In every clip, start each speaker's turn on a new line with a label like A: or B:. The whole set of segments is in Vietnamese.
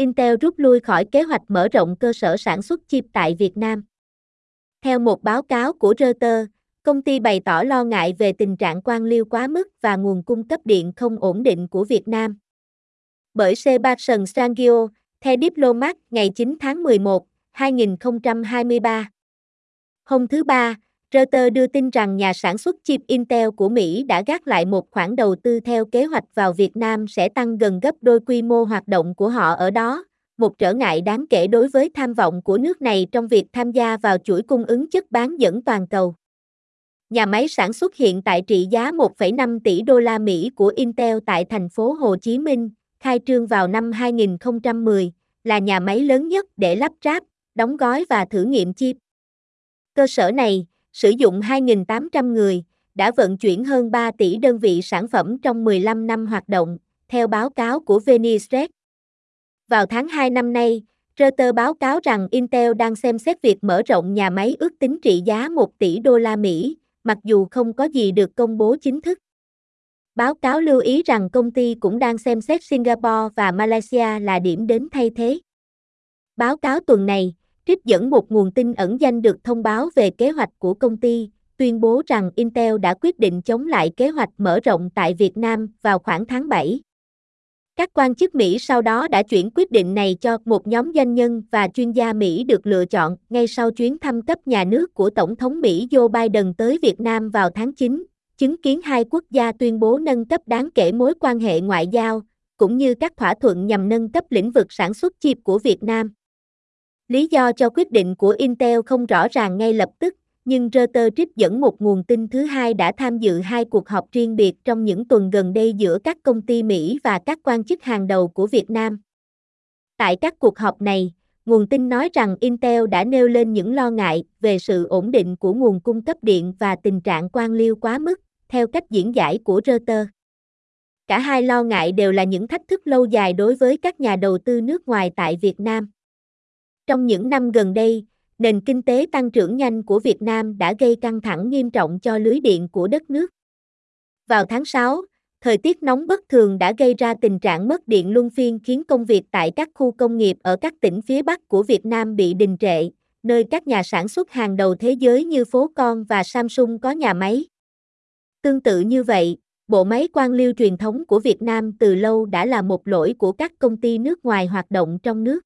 A: Intel rút lui khỏi kế hoạch mở rộng cơ sở sản xuất chip tại Việt Nam. Theo một báo cáo của Reuters, công ty bày tỏ lo ngại về tình trạng quan liêu quá mức và nguồn cung cấp điện không ổn định của Việt Nam. Bởi Sebastian Sangio, The Diplomat ngày 9 tháng 11, 2023. Hôm thứ Ba, Reuters đưa tin rằng nhà sản xuất chip Intel của Mỹ đã gác lại một khoản đầu tư theo kế hoạch vào Việt Nam sẽ tăng gần gấp đôi quy mô hoạt động của họ ở đó, một trở ngại đáng kể đối với tham vọng của nước này trong việc tham gia vào chuỗi cung ứng chất bán dẫn toàn cầu. Nhà máy sản xuất hiện tại trị giá 1,5 tỷ đô la Mỹ của Intel tại thành phố Hồ Chí Minh, khai trương vào năm 2010, là nhà máy lớn nhất để lắp ráp, đóng gói và thử nghiệm chip. Cơ sở này, sử dụng 2.800 người, đã vận chuyển hơn 3 tỷ đơn vị sản phẩm trong 15 năm hoạt động, theo báo cáo của Venice Vào tháng 2 năm nay, Reuters báo cáo rằng Intel đang xem xét việc mở rộng nhà máy ước tính trị giá 1 tỷ đô la Mỹ, mặc dù không có gì được công bố chính thức. Báo cáo lưu ý rằng công ty cũng đang xem xét Singapore và Malaysia là điểm đến thay thế. Báo cáo tuần này, trích dẫn một nguồn tin ẩn danh được thông báo về kế hoạch của công ty, tuyên bố rằng Intel đã quyết định chống lại kế hoạch mở rộng tại Việt Nam vào khoảng tháng 7. Các quan chức Mỹ sau đó đã chuyển quyết định này cho một nhóm doanh nhân và chuyên gia Mỹ được lựa chọn ngay sau chuyến thăm cấp nhà nước của Tổng thống Mỹ Joe Biden tới Việt Nam vào tháng 9, chứng kiến hai quốc gia tuyên bố nâng cấp đáng kể mối quan hệ ngoại giao, cũng như các thỏa thuận nhằm nâng cấp lĩnh vực sản xuất chip của Việt Nam. Lý do cho quyết định của Intel không rõ ràng ngay lập tức, nhưng Reuters trích dẫn một nguồn tin thứ hai đã tham dự hai cuộc họp riêng biệt trong những tuần gần đây giữa các công ty Mỹ và các quan chức hàng đầu của Việt Nam. Tại các cuộc họp này, nguồn tin nói rằng Intel đã nêu lên những lo ngại về sự ổn định của nguồn cung cấp điện và tình trạng quan liêu quá mức, theo cách diễn giải của Reuters. Cả hai lo ngại đều là những thách thức lâu dài đối với các nhà đầu tư nước ngoài tại Việt Nam. Trong những năm gần đây, nền kinh tế tăng trưởng nhanh của Việt Nam đã gây căng thẳng nghiêm trọng cho lưới điện của đất nước. Vào tháng 6, thời tiết nóng bất thường đã gây ra tình trạng mất điện luân phiên khiến công việc tại các khu công nghiệp ở các tỉnh phía Bắc của Việt Nam bị đình trệ, nơi các nhà sản xuất hàng đầu thế giới như Phố Con và Samsung có nhà máy. Tương tự như vậy, bộ máy quan liêu truyền thống của Việt Nam từ lâu đã là một lỗi của các công ty nước ngoài hoạt động trong nước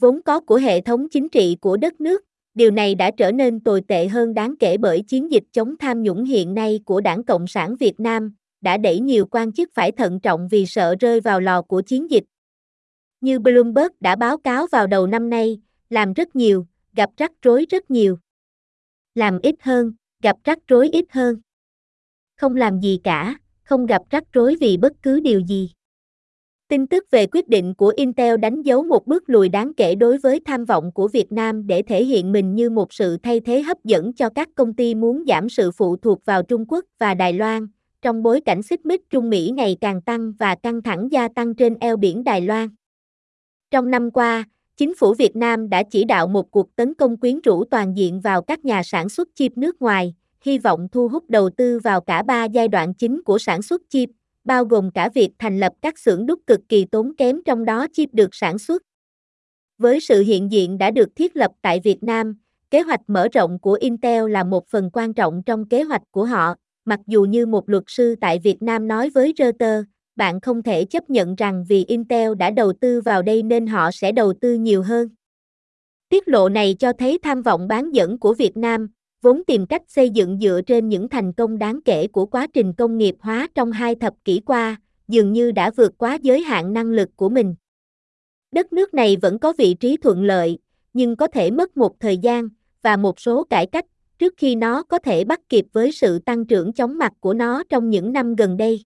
A: vốn có của hệ thống chính trị của đất nước. Điều này đã trở nên tồi tệ hơn đáng kể bởi chiến dịch chống tham nhũng hiện nay của Đảng Cộng sản Việt Nam, đã đẩy nhiều quan chức phải thận trọng vì sợ rơi vào lò của chiến dịch. Như Bloomberg đã báo cáo vào đầu năm nay, làm rất nhiều, gặp rắc rối rất nhiều. Làm ít hơn, gặp rắc rối ít hơn. Không làm gì cả, không gặp rắc rối vì bất cứ điều gì. Tin tức về quyết định của Intel đánh dấu một bước lùi đáng kể đối với tham vọng của Việt Nam để thể hiện mình như một sự thay thế hấp dẫn cho các công ty muốn giảm sự phụ thuộc vào Trung Quốc và Đài Loan, trong bối cảnh xích mích Trung Mỹ ngày càng tăng và căng thẳng gia tăng trên eo biển Đài Loan. Trong năm qua, chính phủ Việt Nam đã chỉ đạo một cuộc tấn công quyến rũ toàn diện vào các nhà sản xuất chip nước ngoài, hy vọng thu hút đầu tư vào cả ba giai đoạn chính của sản xuất chip, bao gồm cả việc thành lập các xưởng đúc cực kỳ tốn kém trong đó chip được sản xuất. Với sự hiện diện đã được thiết lập tại Việt Nam, kế hoạch mở rộng của Intel là một phần quan trọng trong kế hoạch của họ, mặc dù như một luật sư tại Việt Nam nói với Reuters, bạn không thể chấp nhận rằng vì Intel đã đầu tư vào đây nên họ sẽ đầu tư nhiều hơn. Tiết lộ này cho thấy tham vọng bán dẫn của Việt Nam, vốn tìm cách xây dựng dựa trên những thành công đáng kể của quá trình công nghiệp hóa trong hai thập kỷ qua, dường như đã vượt quá giới hạn năng lực của mình. Đất nước này vẫn có vị trí thuận lợi, nhưng có thể mất một thời gian và một số cải cách trước khi nó có thể bắt kịp với sự tăng trưởng chóng mặt của nó trong những năm gần đây.